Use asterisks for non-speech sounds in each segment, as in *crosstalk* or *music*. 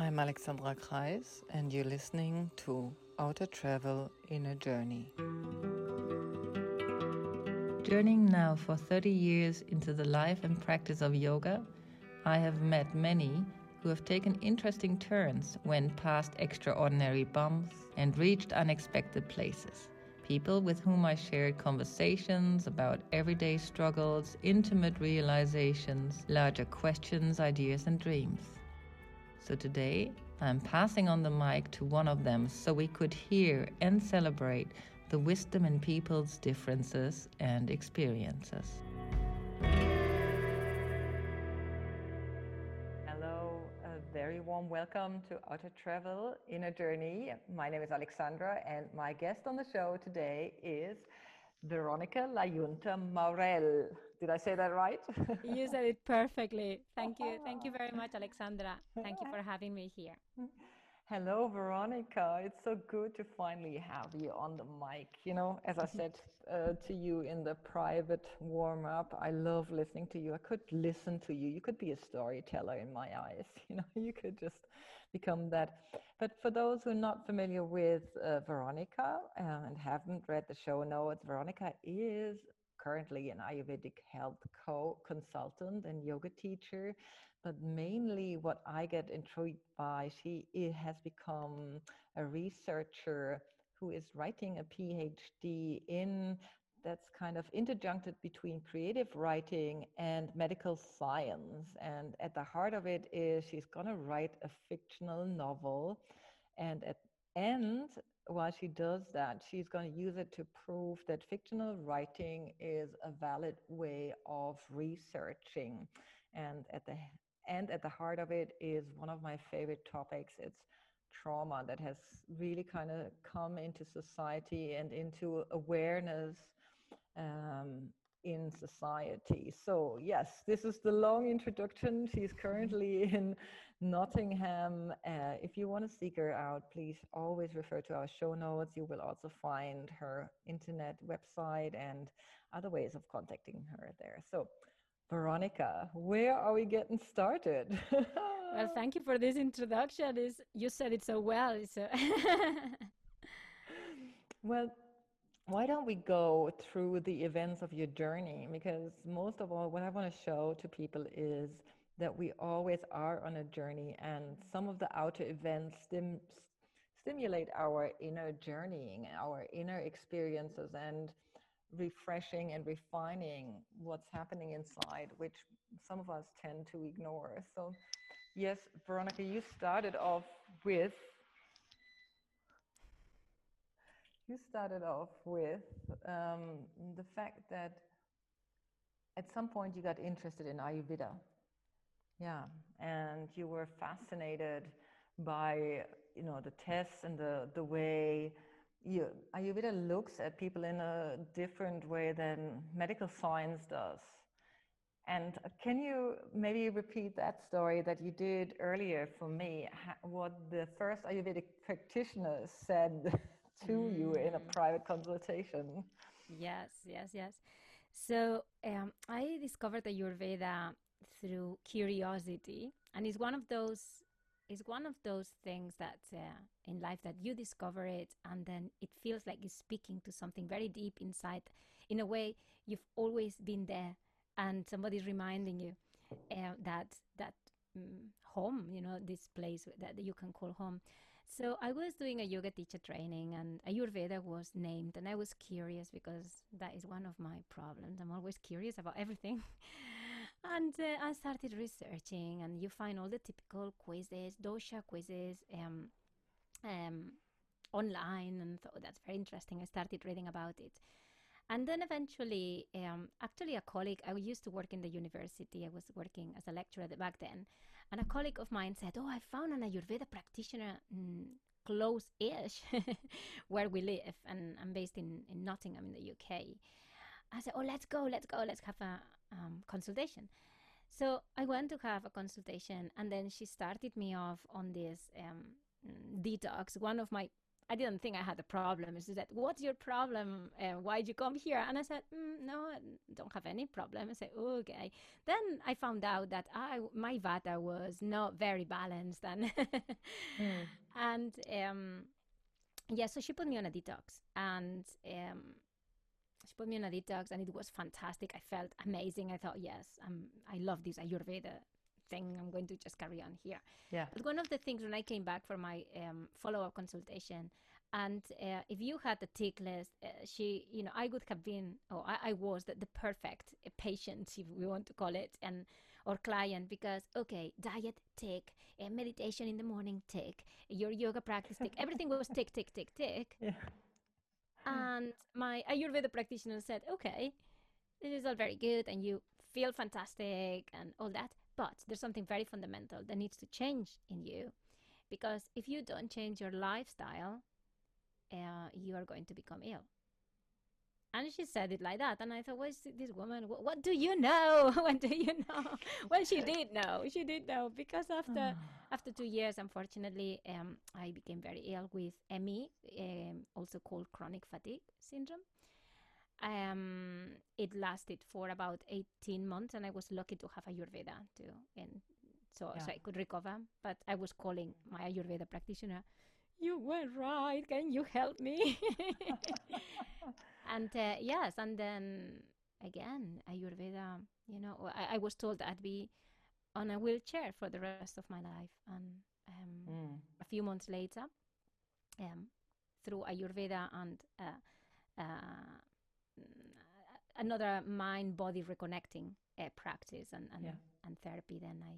I'm Alexandra Kreis, and you're listening to Outer Travel Inner Journey. Journeying now for 30 years into the life and practice of yoga, I have met many who have taken interesting turns, went past extraordinary bumps, and reached unexpected places. People with whom I shared conversations about everyday struggles, intimate realizations, larger questions, ideas, and dreams. So today, I'm passing on the mic to one of them so we could hear and celebrate the wisdom in people's differences and experiences. Hello, a very warm welcome to Outer Travel Inner Journey. My name is Alexandra, and my guest on the show today is Veronica Layunta Maurel. Did I say that right? *laughs* you said it perfectly. Thank you. Thank you very much, Alexandra. Thank you for having me here. Hello, Veronica. It's so good to finally have you on the mic. You know, as I said uh, to you in the private warm up, I love listening to you. I could listen to you. You could be a storyteller in my eyes. *laughs* You know, you could just become that. But for those who are not familiar with uh, Veronica uh, and haven't read the show notes, Veronica is currently an Ayurvedic health co consultant and yoga teacher. But mainly, what I get intrigued by, she has become a researcher who is writing a PhD in that's kind of interjuncted between creative writing and medical science. And at the heart of it is she's going to write a fictional novel. And at end, while she does that, she's going to use it to prove that fictional writing is a valid way of researching. And at the and at the heart of it is one of my favorite topics. It's trauma that has really kind of come into society and into awareness um, in society. So, yes, this is the long introduction. She's currently in Nottingham. Uh, if you want to seek her out, please always refer to our show notes. You will also find her internet website and other ways of contacting her there. So, Veronica, where are we getting started? *laughs* well, thank you for this introduction. Is you said it so well. So *laughs* well, why don't we go through the events of your journey? Because most of all, what I want to show to people is that we always are on a journey, and some of the outer events stim- stimulate our inner journeying, our inner experiences, and refreshing and refining what's happening inside, which some of us tend to ignore. So, yes, Veronica, you started off with you started off with um, the fact that at some point you got interested in Ayurveda. Yeah, and you were fascinated by you know the tests and the the way you, Ayurveda looks at people in a different way than medical science does. And can you maybe repeat that story that you did earlier for me? What the first Ayurvedic practitioner said *laughs* to you in a mm. private consultation. Yes, yes, yes. So um, I discovered Ayurveda through curiosity, and it's one of those it's one of those things that uh, in life that you discover it and then it feels like you're speaking to something very deep inside. In a way you've always been there and somebody's reminding you uh, that that um, home you know this place that you can call home so I was doing a yoga teacher training and Ayurveda was named and I was curious because that is one of my problems. I'm always curious about *laughs* everything. and uh, I started researching and you find all the typical quizzes, dosha quizzes, um, um, online and thought that's very interesting. I started reading about it. And then eventually, um, actually, a colleague, I used to work in the university, I was working as a lecturer back then, and a colleague of mine said, Oh, I found an Ayurveda practitioner mm, close ish *laughs* where we live, and I'm based in, in Nottingham in the UK. I said, Oh, let's go, let's go, let's have a um, consultation. So I went to have a consultation, and then she started me off on this um, detox. One of my I didn't think I had a problem. She said, "What's your problem? Uh, why'd you come here?" And I said, mm, "No, I don't have any problem." I said, "Okay." Then I found out that I my vata was not very balanced, and mm. *laughs* and um, yeah, so she put me on a detox, and um, she put me on a detox, and it was fantastic. I felt amazing. I thought, yes, I love this Ayurveda thing. I'm going to just carry on here. Yeah. But one of the things when I came back for my um, follow-up consultation, and uh, if you had a tick list, uh, she, you know, I would have been, or I, I was the, the perfect patient, if we want to call it, and or client because okay, diet tick, uh, meditation in the morning tick, your yoga practice tick, *laughs* everything was tick, tick, tick, tick. Yeah. And my Ayurveda practitioner said, okay, this is all very good, and you feel fantastic and all that but there's something very fundamental that needs to change in you because if you don't change your lifestyle, uh, you are going to become ill. And she said it like that. And I thought, what is this woman? What, what do you know? *laughs* what do you know? *laughs* well, she did know. She did know because after *sighs* after two years, unfortunately, um, I became very ill with ME, um, also called chronic fatigue syndrome. Um, it lasted for about 18 months, and I was lucky to have Ayurveda too, and so, yeah. so I could recover. But I was calling my Ayurveda practitioner. You were right. Can you help me? *laughs* and uh, yes, and then again, Ayurveda. You know, I, I, was told I'd be on a wheelchair for the rest of my life, and um, mm. a few months later, um, through Ayurveda and uh, uh, another mind body reconnecting uh, practice and and, yeah. and therapy then i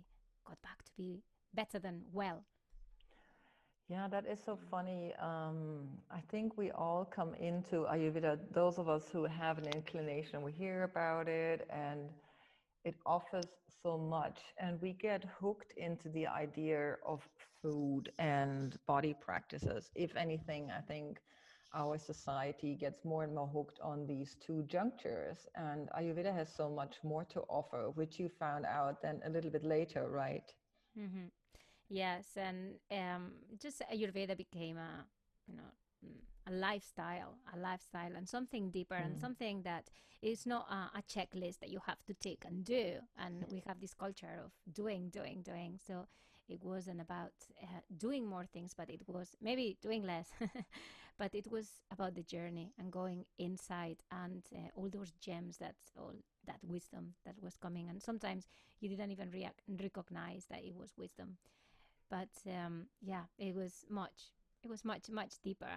got back to be better than well. Yeah that is so funny. Um, i think we all come into ayurveda those of us who have an inclination we hear about it and it offers so much and we get hooked into the idea of food and body practices. If anything i think our society gets more and more hooked on these two junctures. And Ayurveda has so much more to offer, which you found out then a little bit later, right? Mm-hmm. Yes, and um, just Ayurveda became a, you know, a lifestyle, a lifestyle, and something deeper, mm. and something that is not a, a, checklist that you have to take and do. And we have this culture of doing, doing, doing. So it wasn't about uh, doing more things, but it was maybe doing less. *laughs* but it was about the journey and going inside and uh, all those gems that all that wisdom that was coming. And sometimes you didn't even react, recognize that it was wisdom. But um, yeah it was much it was much much deeper.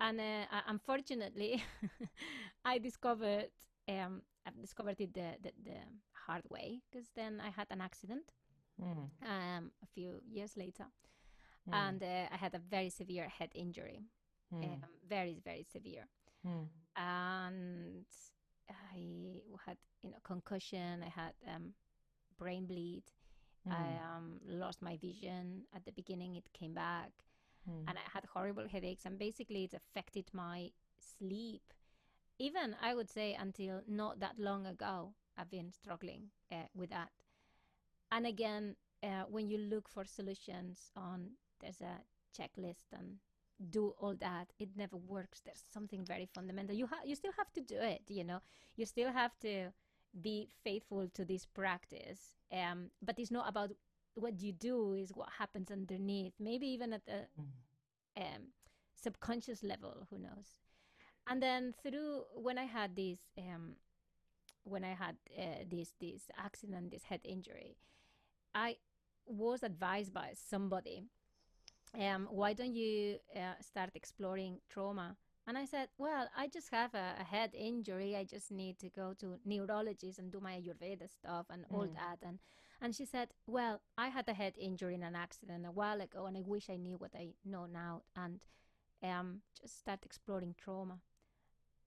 And uh, unfortunately *laughs* i discovered um, i discovered it the, the, the hard way because then i had an accident mm. um, a few years later mm. and uh, i had a very severe head injury mm. um, very very severe mm. and i had you know concussion i had um, brain bleed mm. i um, lost my vision at the beginning it came back hmm. and i had horrible headaches and basically it affected my sleep even i would say until not that long ago i've been struggling uh, with that and again uh, when you look for solutions on there's a checklist and do all that it never works. There's something very fundamental. You have you still have to do it you know? You still have to be faithful to this practice um but it's not about what you do is what happens underneath maybe even at the mm. um subconscious level who knows? And then through when i had this um when i had uh, this this accident this head injury i was advised by somebody um, why don't you uh, start exploring trauma? And I said, well, I just have a, a, head injury. I just need to go to neurologist and do my Ayurveda stuff and mm. all that. And and she said, well, I had a head injury in an accident a while ago, and I wish I knew what I know now. And um, just start exploring trauma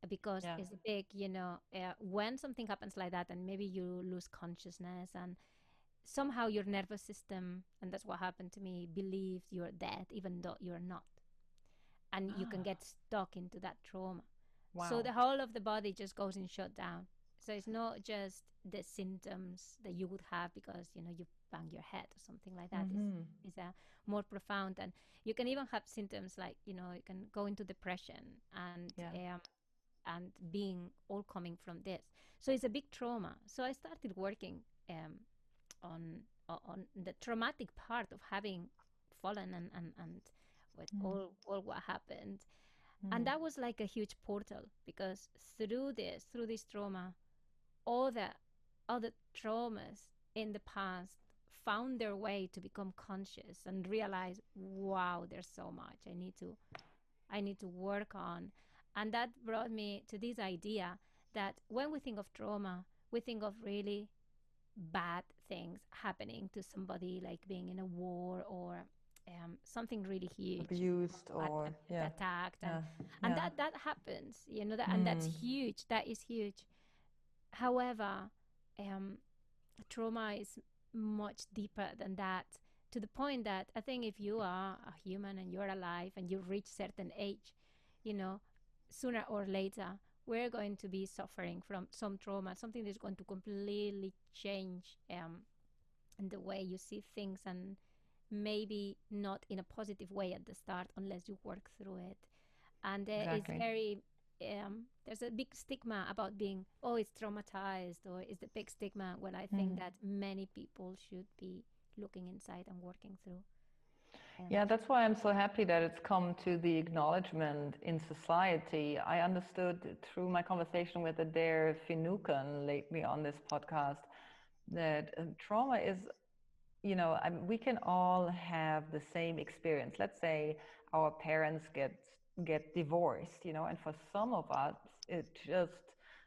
because yeah. it's big. You know, uh, when something happens like that, and maybe you lose consciousness and somehow your nervous system, and that's what happened to me, believes you're dead even though you're not. And ah. you can get ah. stuck into that trauma. Wow. So the whole of the body just goes in shutdown. So it's not just the symptoms that you would have because you know you bang your head or something like that. Mm-hmm. It's, it's a more profound, and you can even have symptoms like you know you can go into depression and Yeah. um, and being all coming from this. So it's a big trauma. So I started working um, on on the traumatic part of having fallen and and, and with Mm. all all what happened Mm. and that was like a huge portal because through this through this trauma all the other traumas in the past found their way to become conscious and realize wow there's so much i need to i need to work on and that brought me to this idea that when we think of trauma we think of really bad things happening to somebody like being in a war or um, something really huge. Abused or at- yeah, attacked and yeah, and yeah. that that happens you know that and that's Mm. huge. That is huge. However um trauma is much deeper than that to the point that i think if you are a human and you're alive and you reach certain age you know sooner or later we're going to be suffering from some trauma something that's going to completely change um the way you see things and maybe not in a positive way at the start unless you work through it and uh, Exactly. it's very um, there's a big stigma about being oh it's traumatized or it's the big stigma when i think Mhm. that many people should be looking inside and working through Yeah, that's why I'm so happy that it's come to the acknowledgement in society. I understood through my conversation with Adair Finucane lately on this podcast that uh, trauma is, you know, I we can all have the same experience. Let's say our parents get get divorced, you know, and for some of us, it's just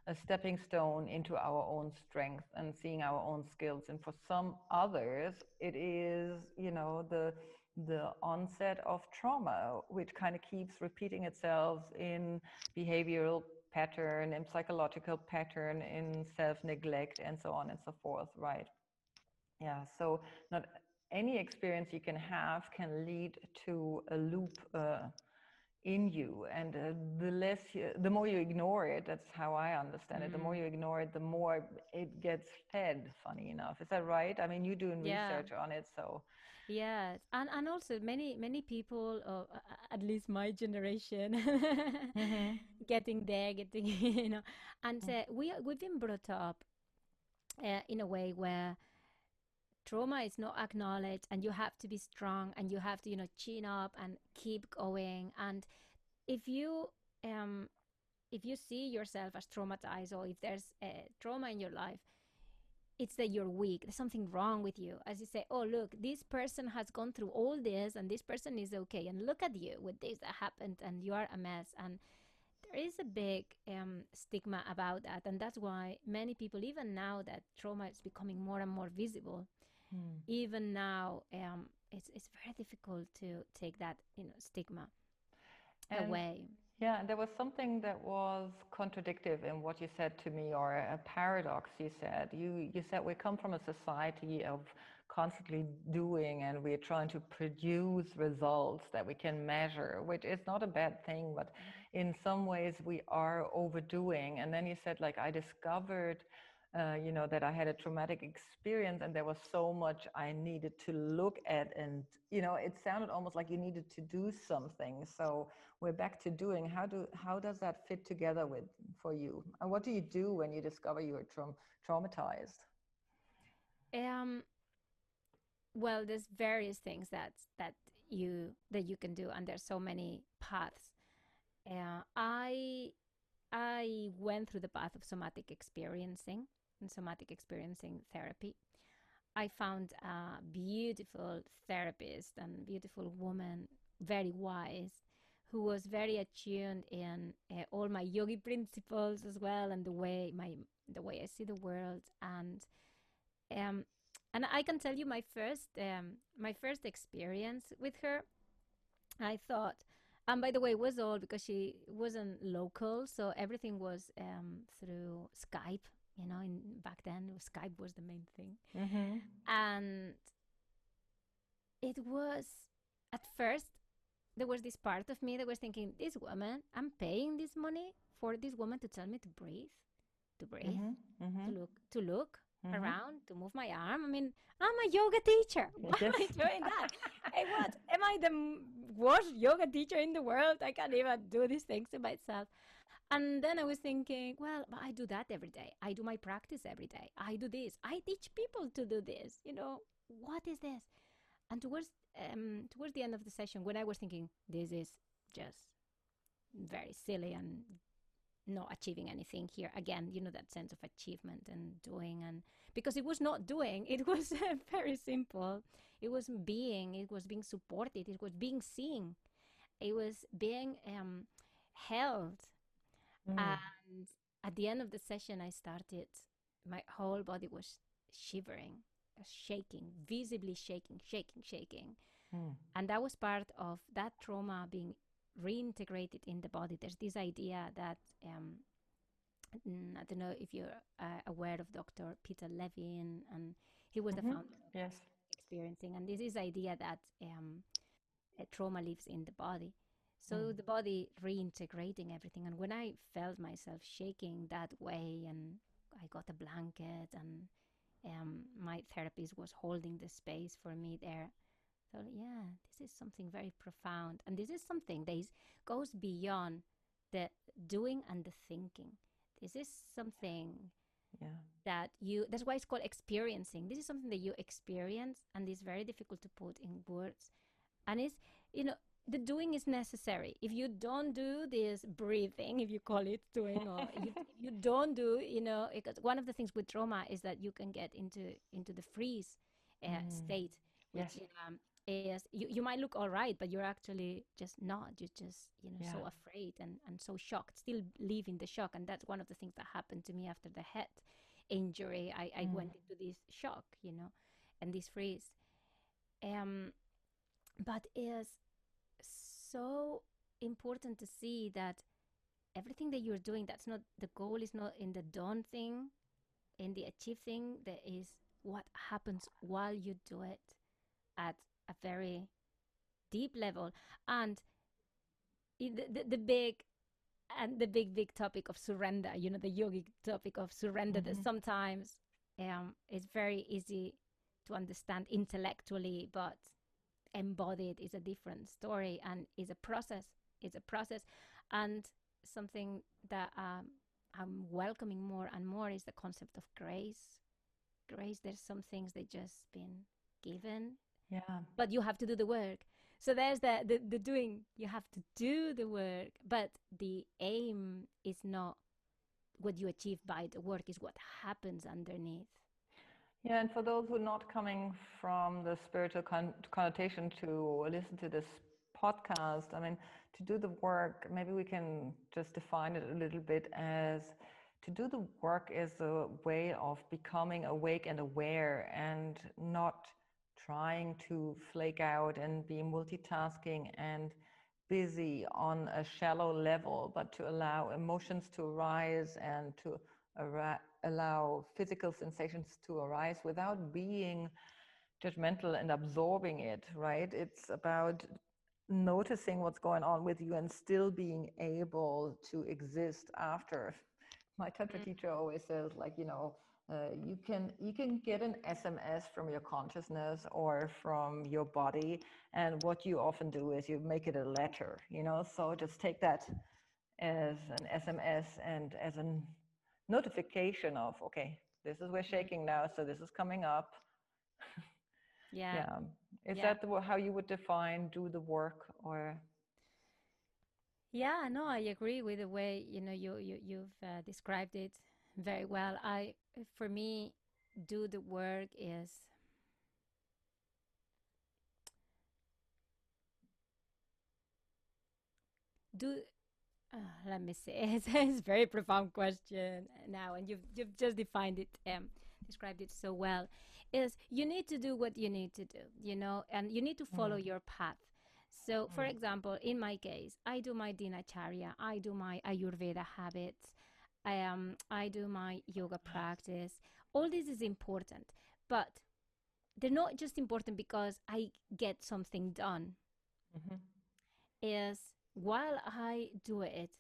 a stepping stone into our own strength and seeing our own skills. And for some others, it is, you know, the the onset of trauma, which kind of keeps repeating itself in behavioral pattern, in psychological pattern, in self-neglect, and so on and so forth, right? Yeah, so not any experience you can have can lead to a loop uh, in you, and uh, the less, you, the more you ignore it. That's how I understand it. The more Mm. you ignore it, the more it gets fed. Funny enough, is that right? I mean, you're doing Yeah. research on it, so Yes, and and also many many people, uh, a- at least my generation, *laughs* getting there, getting *laughs* you know, and uh, we we've been brought up uh, in a way where trauma is not acknowledged, and you have to be strong, and you have to you know chin up and keep going, and if you um if you see yourself as traumatized or if there's a trauma in your life it's that you're weak. There's something wrong with you. As you say oh look this person has gone through all this and this person is okay. And look at you with this that happened and you are a mess. And there is a big um, stigma about that. And that's why many people even now that trauma is becoming more and more visible Hmm. even now um, it's, it's very difficult to take that you know stigma And- away Yeah, and there was something that was contradictive in what you said to me, or a paradox you said. You you said we come from a society of constantly doing, and we're trying to produce results that we can measure, which is not a bad thing, but in some ways we are overdoing. And then you said, like, I discovered. Uh, you know that I had a traumatic experience, and there was so much I needed to look at, and you know it sounded almost like you needed to do something. So we're back to doing how do how does that fit together with for you and what do you do when you discover you're traum- traumatized Um, well, there's various things that that you that you can do, and there's so many paths. Uh, I I went through the path of somatic experiencing somatic experiencing therapy. I found a beautiful therapist and beautiful woman, very wise, who was very attuned in uh, all my yogi principles as well, and the way my the way I see the world and um, and I can tell you my first um, my first experience with her. I thought, and by the way, it was all because she wasn't local, so everything was um, through Skype. You know, in back then Skype was the main thing, mm-hmm. and it was at first there was this part of me that was thinking, this woman, I'm paying this money for this woman to tell me to breathe. to breathe, Mm-hmm. Mm-hmm. to look, to look Mhm. around, to move my arm. I mean, I'm a yoga teacher. *laughs* Why am I doing that? hey, what? Am I the worst yoga teacher in the world? I can't even do these things to myself. And then I was thinking, well, I do that every day. I do my practice every day. I do this. I teach people to do this. You know, what is this? And towards um, towards the end of the session, when I was thinking, this is just very silly and not achieving anything here again you know that sense of achievement and doing and because it was not doing *laughs* it was uh, very simple it was being it was being supported it was being seen it was being um, held Mm. and at the end of the session i started my whole body was shivering uh, shaking visibly shaking shaking shaking Mm. and that was part of that trauma being reintegrated in the body there's this idea that um, mm, i don't know if you're uh, aware of dr peter levine and he was Mhm. the founder of Yes. experiencing and this is idea that um, uh, trauma lives in the body so Mm. the body reintegrating everything and when i felt myself shaking that way and i got a blanket and um, my therapist was holding the space for me there so yeah this is something very profound and this is something that is, goes beyond the doing and the thinking this is something Yeah. that you that's why it's called experiencing this is something that you experience and it's very difficult to put in words and it's you know the doing is necessary if you don't do this breathing if you call it doing or you, you don't do you know because one of the things with trauma is that you can get into into the freeze uh, Mm. state which Yes. um, is you, you might look all right but you're actually just not you're just you know so afraid and and so shocked still live in the shock and that's one of the things that happened to me after the head injury i, I Mm. went into this shock you know and this freeze um but it's so important to see that everything that you're doing that's not the goal is not in the done thing in the achieve thing that is what happens while you do it at a very deep level and the, the, the big and the big big topic of surrender you know the yogic topic of surrender that Mhm. sometimes um, is very easy to understand intellectually but embodied is a different story and is a process it's a process. And something that um, i'm welcoming more and more is the concept of grace. Grace there's some things that just been given. Yeah. but you have to do the work. So there's the, the the doing. You have to do the work but the aim is not what you achieve by the work is what happens underneath Yeah, and for those who are not coming from the spiritual con- connotation to listen to this podcast, I mean, to do the work, maybe we can just define it a little bit as to do the work is a way of becoming awake and aware and not trying to flake out and be multitasking and busy on a shallow level, but to allow emotions to arise and to allow physical sensations to arise without being judgmental and absorbing it, right? It's about noticing what's going on with you and still being able to exist after. My tantra Mm. teacher always says, like, you know, uh, you can you can get an SMS from your consciousness or from your body, and what you often do is you make it a letter, you know. So just take that as an SMS and as a notification of, okay, this is we're shaking now, so this is coming up. *laughs* yeah Yeah. Is Yeah. that the, how you would define do the work or? Yeah, no, I agree with the way you know you you you've uh, described it very well. I for me, do the work is do. Uh, let me see. *laughs* It's, it's a very profound question now, and you've you've just defined it, um, described it so well. Is you need to do what you need to do, you know, and you need to follow Mm. your path. So, for Mm. example, in my case, I do my dinacharya, I do my Ayurveda habits, I um, I do my yoga practice. All this is important, but they're not just important because I get something done. Mhm. Is while I do it,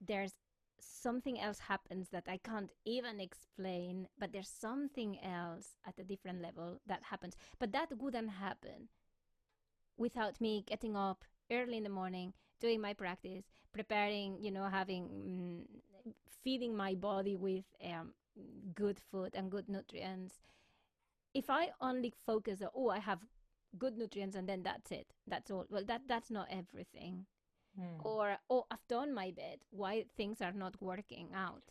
there's something else happens that I can't even explain, but there's something else at a different level that happens. But that wouldn't happen without me getting up early in the morning, doing my practice, preparing, you know, having, mm, feeding my body with um, good food and good nutrients. If I only focus oh, I have good nutrients and then that's it, that's all. Well, that that's not everything. Hmm. Or, oh, I've done my bit. Why things are not working out?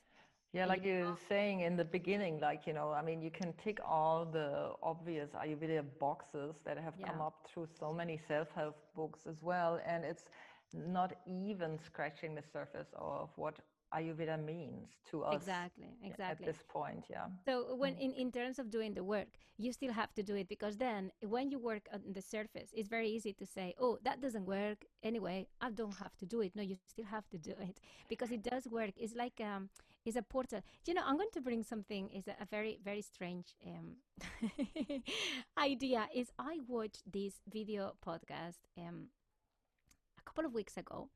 Yeah, like you were saying in the beginning, like, you know, I mean, you can tick all the obvious Ayurveda boxes that have come up through so many self-help books as well, and it's not even scratching the surface of what Ayurveda means to us Exactly, at this point. Yeah. So when Mm. in, in terms of doing the work, you still have to do it because then when you work on the surface, it's very easy to say, "Oh, that doesn't work anyway. I don't have to do it." No, you still have to do it *laughs* because it does work. It's like um, it's a portal. You know, I'm going to bring something. Is a, a very very strange um *laughs* idea. Is I watched this video podcast um a couple of weeks ago.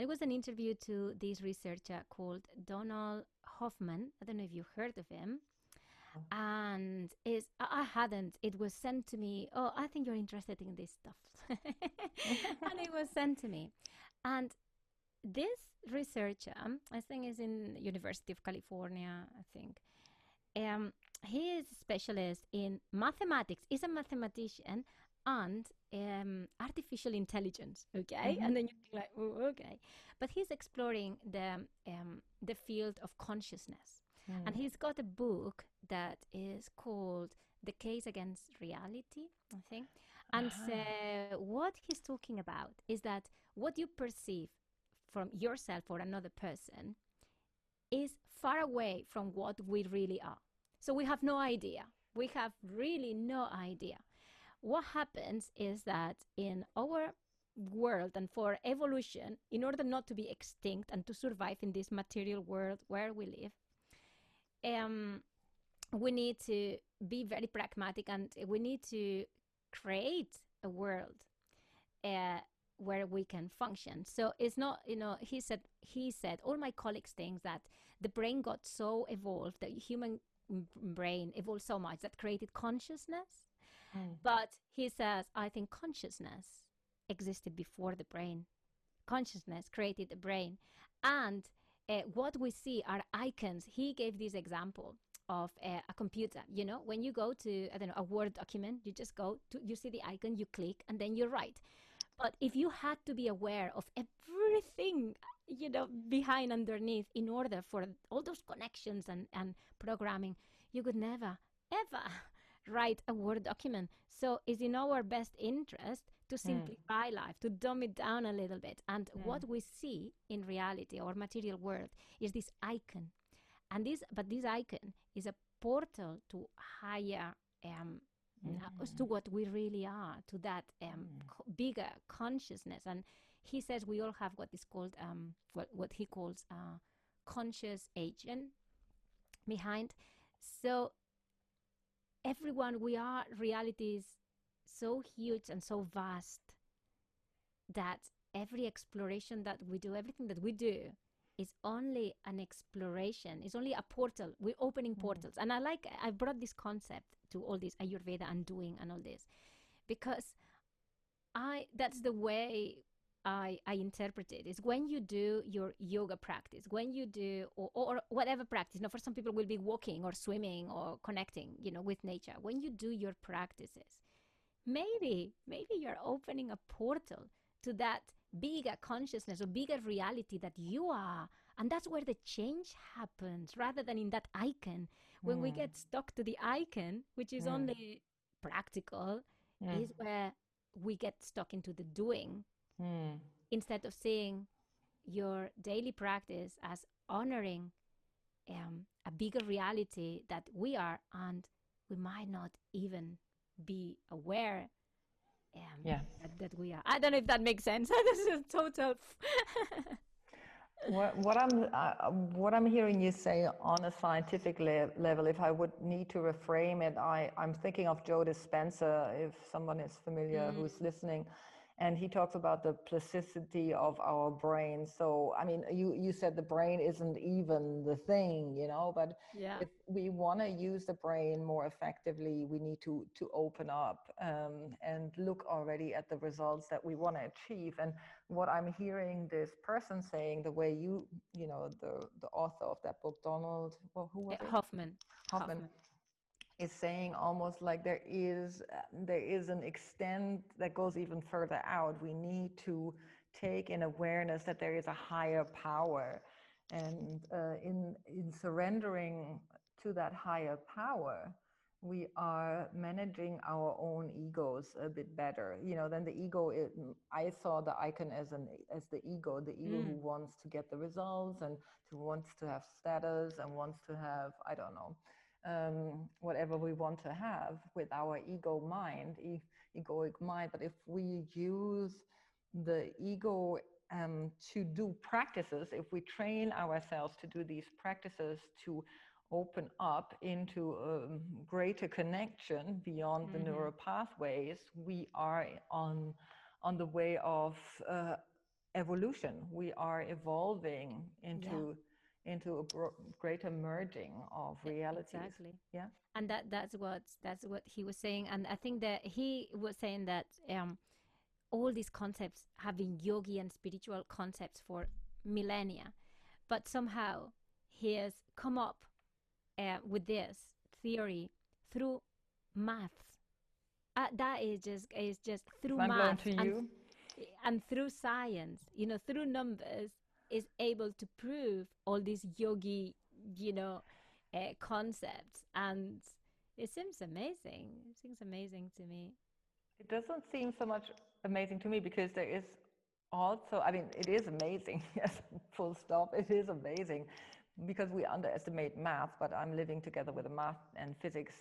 It was an interview to this researcher called Donald Hoffman. I don't know if you heard of him. And is I I hadn't. It was sent to me. Oh, I think you're interested in this stuff. *laughs* and it was sent to me. And this researcher, I think is in University of California, I think. Um, he is a specialist in mathematics. He's a mathematician and um, artificial intelligence. Okay, Mhm. and then you think like, oh, okay, but he's exploring the um, the field of consciousness, Mm. and he's got a book that is called "The Case Against Reality," I think. And Ah. so what he's talking about is that what you perceive from yourself or another person is far away from what we really are. So we have no idea. We have really no idea. What happens is that in our world and for evolution, in order not to be extinct and to survive in this material world where we live, um, we need to be very pragmatic and we need to create a world uh, where we can function. So it's not, you know, he said, he said, all my colleagues think that the brain got so evolved, the human brain evolved so much that created consciousness. But he says, I think consciousness existed before the brain. Consciousness created the brain. And uh, what we see are icons. He gave this example of uh, a computer. You know, when you go to, I don't know, a Word document, you just go to, you see the icon, you click, and then you write. But if you had to be aware of everything, you know, behind, underneath, in order for all those connections and, and programming, you could never, ever write a Word document. So it's in our best interest to simplify life, to dumb it down a little bit. And what we see in reality, our material world, is this icon. And this, but this icon is a portal to higher, um, n- to what we really are, to that um, co- bigger consciousness. And he says we all have what is called, um, what, what he calls uh, conscious agent behind. So everyone, we are realities so huge and so vast that every exploration that we do, everything that we do, is only an exploration. It's only a portal. We're opening mm-hmm. portals, and I like. I brought this concept to all this Ayurveda and doing and all this, because I that's the way I I interpret it. Is when you do your yoga practice, when you do or, or whatever practice. You know, for some people will be walking or swimming or connecting, you know, with nature. When you do your practices, maybe maybe you're opening a portal to that bigger consciousness or bigger reality that you are and that's where the change happens rather than in that icon when we get stuck to the icon which is Mm. only practical Mm. is where we get stuck into the doing Mm. instead of seeing your daily practice as honoring um, a bigger reality that we are and we might not even be aware um, Yeah. that, that we are. I don't know if that makes sense. *laughs* this is total. What, what I'm uh, what I'm hearing you say on a scientific le- level, if I would need to reframe it, I I'm thinking of Joe Dispenza, if someone is familiar who's listening, and he talks about the plasticity of our brain. So i mean you you said the brain isn't even the thing you know but yeah. if we want to use the brain more effectively we need to to open up um, and look already at the results that we want to achieve. And what i'm hearing this person saying the way you you know the the author of that book donald well, who was Yeah, it? Hoffman. Hoffman is saying almost like there is there is an extent that goes even further out we need to take an awareness that there is a higher power and uh, in in surrendering to that higher power we are managing our own egos a bit better you know then the ego it, i saw the icon as an as the ego the ego who Mm. wants to get the results and who wants to have status and wants to have i don't know um, whatever we want to have with our ego mind, e- egoic mind. But if we use the ego um, to do practices, if we train ourselves to do these practices to open up into a greater connection beyond the Mhm. neural pathways, we are on on the way of uh, evolution. We are evolving into into a gro- greater merging of realities. Exactly. Yeah. And that that's what that's what he was saying. And I think that he was saying that um, all these concepts have been yogi and spiritual concepts for millennia, but somehow he has come up uh, with this theory through maths. Uh, that is just is just through Mind blown math and and through science, you know, through numbers, is able to prove all these yogi, you know, uh, concepts, and it seems amazing. It seems amazing to me. It doesn't seem so much amazing to me because there is also, I mean, it is amazing. *laughs* Yes, full stop. It is amazing because we underestimate math, but I'm living together with a math and physics,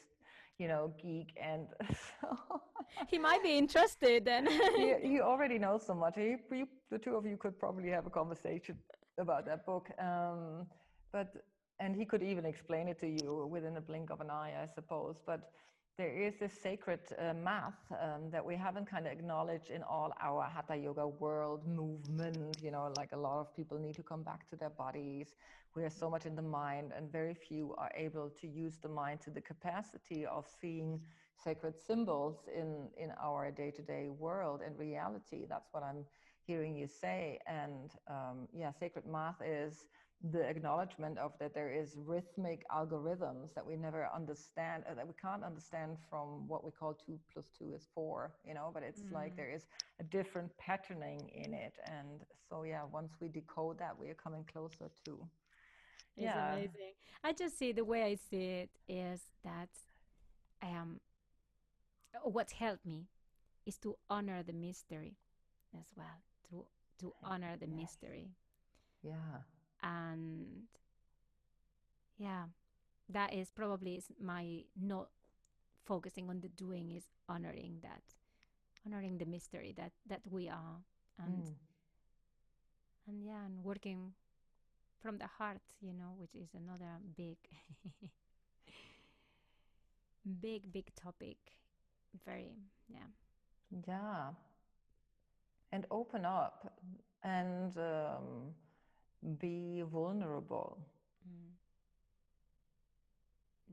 you know, geek. And *laughs* so He might be interested then. *laughs* he, he *laughs* already knows so much. He, you, the two of you could probably have a conversation about that book. Um, but and he could even explain it to you within a blink of an eye, I suppose. But there is this sacred uh, math um, that we haven't kind of acknowledged in all our hatha yoga world movement. You know, like a lot of people need to come back to their bodies. We are so much in the mind, and very few are able to use the mind to the capacity of seeing sacred symbols in in our day-to-day world and reality. That's what I'm hearing you say. And um, yeah, sacred math is the acknowledgement of that there is rhythmic algorithms that we never understand uh, that we can't understand from what we call two plus two is four you know but it's like Mm. there is a different patterning in it and so yeah once we decode that we are coming closer to It's yeah amazing. I just see the way I see it is that um, what's helped me is to honor the mystery as well, to to honor the Yes. mystery, yeah and yeah, that is probably is my not focusing on the doing is honoring that, honoring the mystery that that we are, and Mm. and yeah, and working from the heart, you know, which is another big, *laughs* big, big topic. Very, yeah. yeah and open up and um, be vulnerable Mm.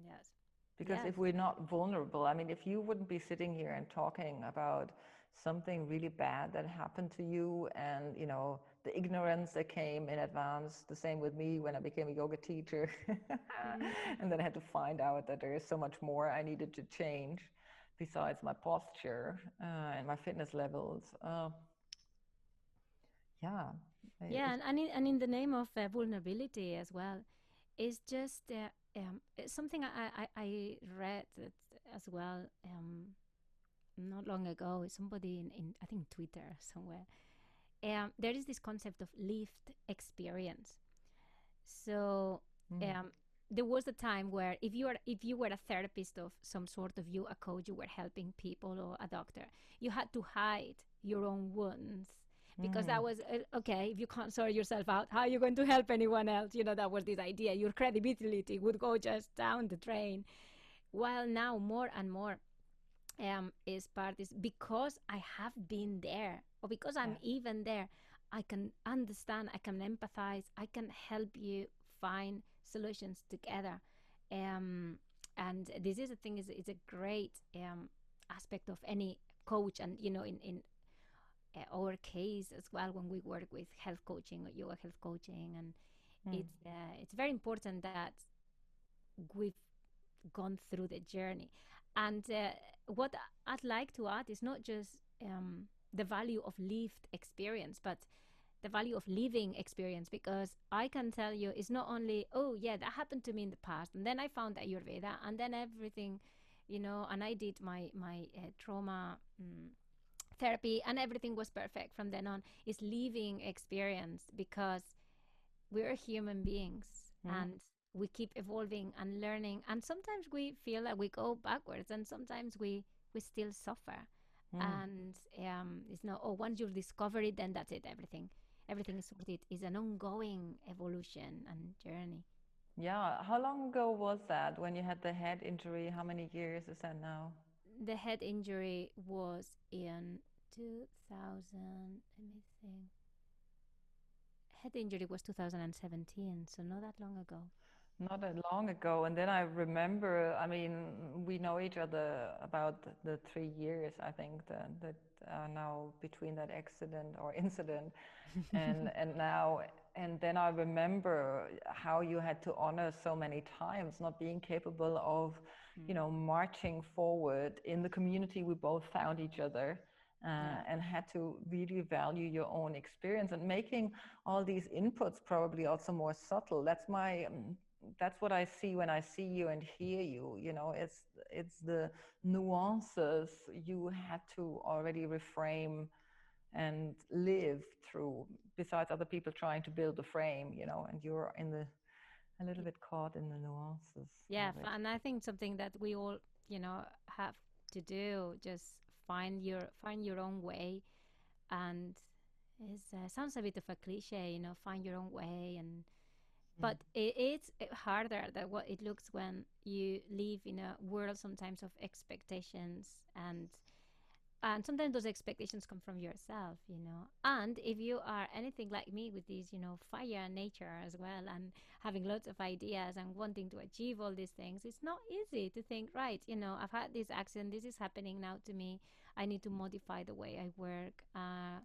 Yes. Because Yes. if we're not vulnerable, I mean, if you wouldn't be sitting here and talking about something really bad that happened to you and, you know, the ignorance that came in advance, the same with me when I became a yoga teacher. *laughs* and then I had to find out that there is so much more I needed to change besides my posture uh, and my fitness levels. Uh, yeah. Yeah, and, and, in, and in the name of uh, vulnerability as well, it's just uh, um, it's something I, I, I read as well um, not long ago. Somebody in, in I think Twitter somewhere. Um, there is this concept of lived experience. So Mm. um, there was a time where if you are if you were a therapist of some sort of you a coach you were helping people or a doctor you had to hide your own wounds because that Mm. was uh, okay if you can't sort yourself out how are you going to help anyone else you know that was this idea your credibility would go just down the drain while now more and more um, is part is because I have been there or because I'm Yeah. even there, I can understand, I can empathize, I can help you find solutions together. Um, and this is a thing is is a great um, aspect of any coach, and you know, in in uh, our case as well when we work with health coaching or yoga health coaching, and Mm. it's uh, it's very important that we've gone through the journey. And uh, what I'd like to add is not just um, the value of lived experience, but the value of living experience. Because I can tell you, it's not only, oh, yeah, that happened to me in the past. And then I found Ayurveda, and then everything, you know, and I did my, my uh, trauma. Mm, therapy and everything was perfect from then on It's living experience because we're human beings Mhm. and we keep evolving and learning and sometimes we feel that we go backwards and sometimes we we still suffer Mm. and um, it's not oh once you discover it then that's it everything everything is sorted it's an ongoing evolution and journey Yeah. How long ago was that when you had the head injury? How many years is that now? the head injury was in 2000 let me think head injury was 2017 so not that long ago Not that long ago. And then I remember, I mean, we know each other about the three years, I think, that, that are now between that accident or incident and, *laughs* and now. And then I remember how you had to honor so many times not being capable of, you know, marching forward in the community. We both found each other. Uh, Yeah. and had to really value your own experience and making all these inputs probably also more subtle. That's my um, that's what I see when I see you and hear you. You know, it's it's the nuances you had to already reframe and live through. Besides other people trying to build the frame, you know, and you're in the a little bit caught in the nuances. yeah of f- it. and i think something that we all you know have to do just find your find your own way and it uh, sounds a bit of a cliche you know find your own way and but it, it's uh, harder than what it looks when you live in a world sometimes of expectations and and sometimes those expectations come from yourself you know? And if you are anything like me with this you know fire nature as well and having lots of ideas and wanting to achieve all these things it's not easy to think right you know i've had this accident this is happening now to me. I need to modify the way i work uh,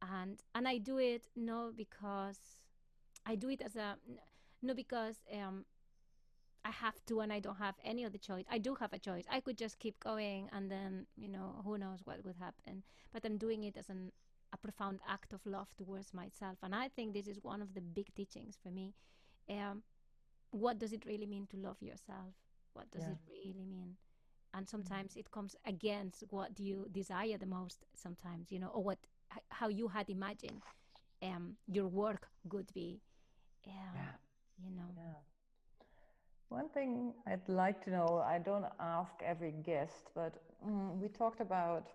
and and i do it not because i do it as a not because um I have to and I don't have any other choice. I do have a choice. I could just keep going and then, you know, who knows what would happen. But I'm doing it as an, a profound act of love towards myself. And I think this is one of the big teachings for me. Um, what does it really mean to love yourself? What does Yeah. it really mean? And sometimes it comes against what you desire the most, sometimes, you know, or what how you had imagined um, your work would be. Um, Yeah. You know. Yeah. One thing I'd like to know, I don't ask every guest, but mm, we talked about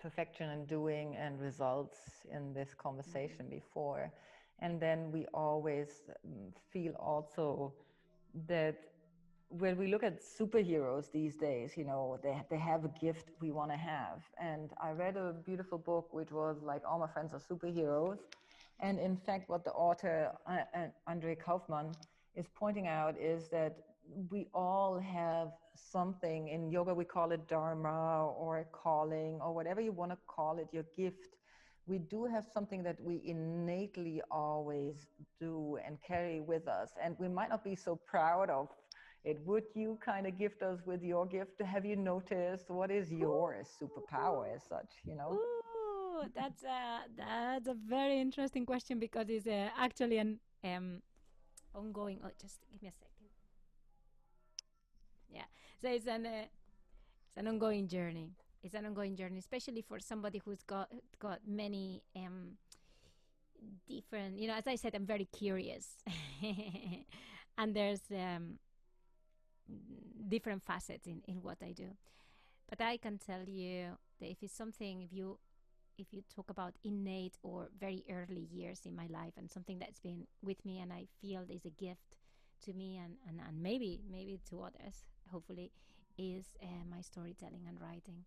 perfection and doing and results in this conversation before. And then we always mm, feel also that when we look at superheroes these days, you know, they, they have a gift we want to have. And I read a beautiful book which was like All My Friends Are Superheroes. And in fact, what the author, uh, uh, Andre Kaufman, is pointing out is that we all have something in yoga, we call it dharma or a calling or whatever you want to call it, your gift. We do have something that we innately always do and carry with us. And we might not be so proud of it. Would you kind of gift us with your gift? Have you noticed what is your superpower as such, you know? That's a that's a very interesting question because it's uh, actually an um ongoing. Oh, just give me a second. Yeah, so it's an uh, it's an ongoing journey. It's an ongoing journey, especially for somebody who's got got many um different. You know, as I said, I'm very curious, *laughs* and there's um different facets in in what I do. But I can tell you that if it's something, if you if you talk about innate or very early years in my life and something that's been with me and I feel is a gift to me and, and, and maybe maybe to others, hopefully, is uh, my storytelling and writing.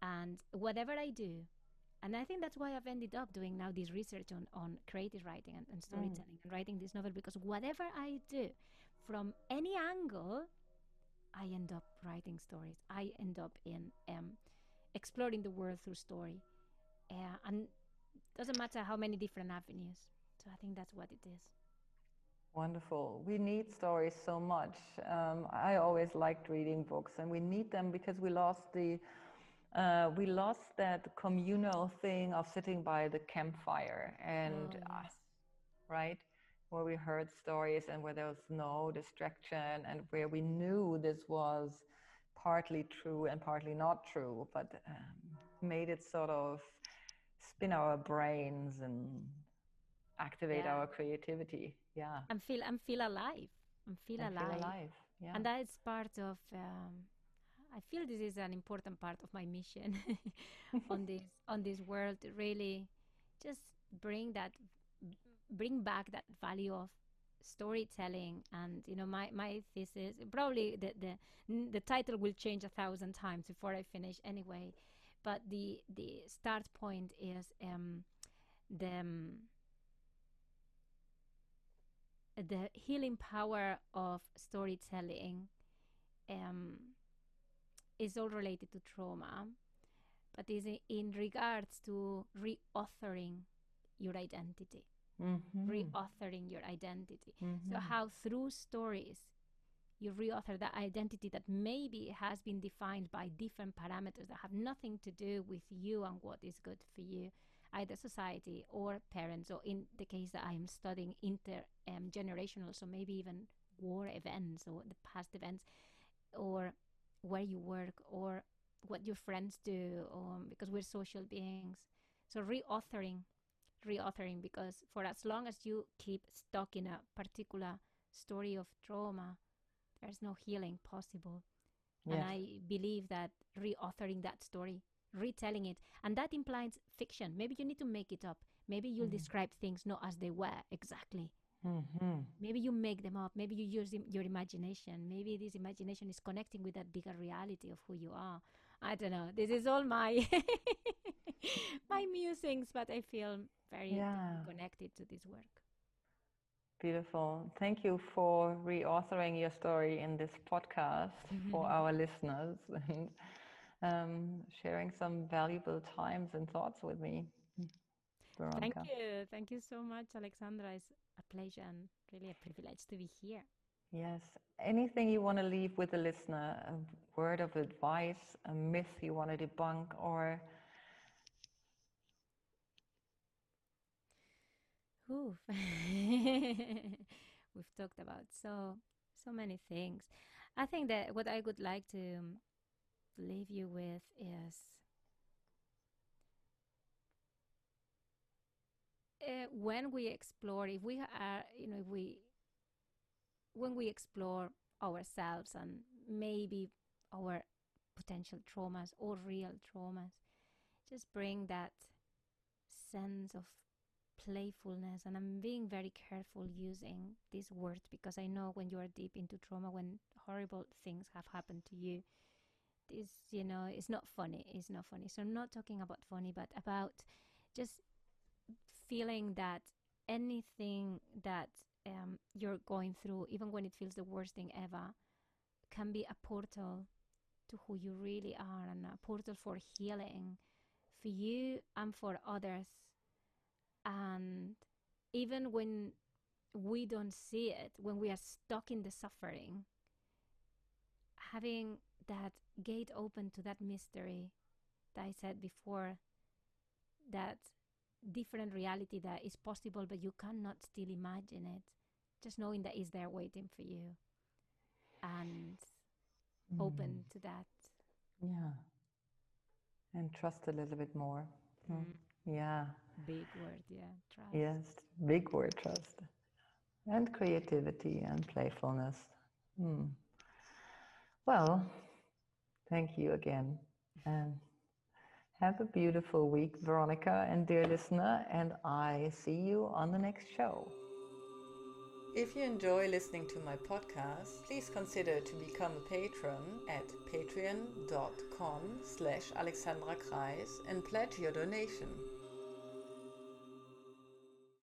And whatever I do, and I think that's why I've ended up doing now this research on, on creative writing and, and storytelling and writing this novel because whatever I do, from any angle, I end up writing stories. I end up in um, exploring the world through story, uh, and doesn't matter how many different avenues. So I think that's what it is. Wonderful. We need stories so much. Um, I always liked reading books, and we need them because we lost the uh, we lost that communal thing of sitting by the campfire and Oh, uh, yes. right where we heard stories and where there was no distraction and where we knew this was partly true and partly not true, but um, made it sort of spin our brains and activate Yeah. our creativity. Yeah. And feel and feel alive. And feel and alive. feel alive. Yeah. And that is part of. Um, I feel this is an important part of my mission *laughs* on *laughs* this on this world. To really, just bring that, bring back that value of storytelling. And you know, my my thesis probably the the the title will change a thousand times before I finish anyway. But the the start point is um, the um, the healing power of storytelling um, is all related to trauma, but is in regards to reauthoring your identity, Mhm. reauthoring your identity. So, Mhm. how through stories you reauthor that identity that maybe has been defined by different parameters that have nothing to do with you and what is good for you, either society or parents, or in the case that I am studying intergenerational, um, so maybe even war events or the past events, or where you work or what your friends do, um, because we're social beings. So reauthoring, reauthoring, because for as long as you keep stuck in a particular story of trauma, there's no healing possible. And I believe that reauthoring that story, retelling it, and that implies fiction. Maybe you need to make it up. Maybe you'll Mhm. describe things not as they were exactly. Mhm. Maybe you make them up. Maybe you use your imagination. Maybe this imagination is connecting with that bigger reality of who you are. I don't know. This is all my *laughs* my musings, but I feel very Yeah. connected to this work. Beautiful. Thank you for reauthoring your story in this podcast for our listeners *laughs* and um, sharing some valuable times and thoughts with me, Thank you. Thank you so much, Alexandra. It's a pleasure and really a privilege to be here. Yes. Anything you want to leave with the listener? A word of advice, a myth you want to debunk, or Oof. *laughs* We've talked about so so many things. I think that what I would like to um, leave you with is uh, when we explore, if we are, you know, if we when we explore ourselves and maybe our potential traumas or real traumas, just bring that sense of playfulness and i'm being very careful using this word because i know when you are deep into trauma when horrible things have happened to you this you know it's not funny it's not funny. So i'm not talking about funny but about just feeling that anything that um, you're going through even when it feels the worst thing ever can be a portal to who you really are and a portal for healing for you and for others and even when we don't see it, when we are stuck in the suffering, having that gate open to that mystery that I said before, that different reality that is possible, but you cannot still imagine it, just knowing that is there waiting for you and open to that. yeah, and trust a little bit more. Mm. Mm, Yeah. Big word, yeah. Trust. Yes, big word trust. And creativity and playfulness. Hmm. Well, thank you again. And have a beautiful week, Veronica and dear listener. And I see you on the next show. If you enjoy listening to my podcast, please consider to become a patron at patreon.com slash alexandra kreis and pledge your donation.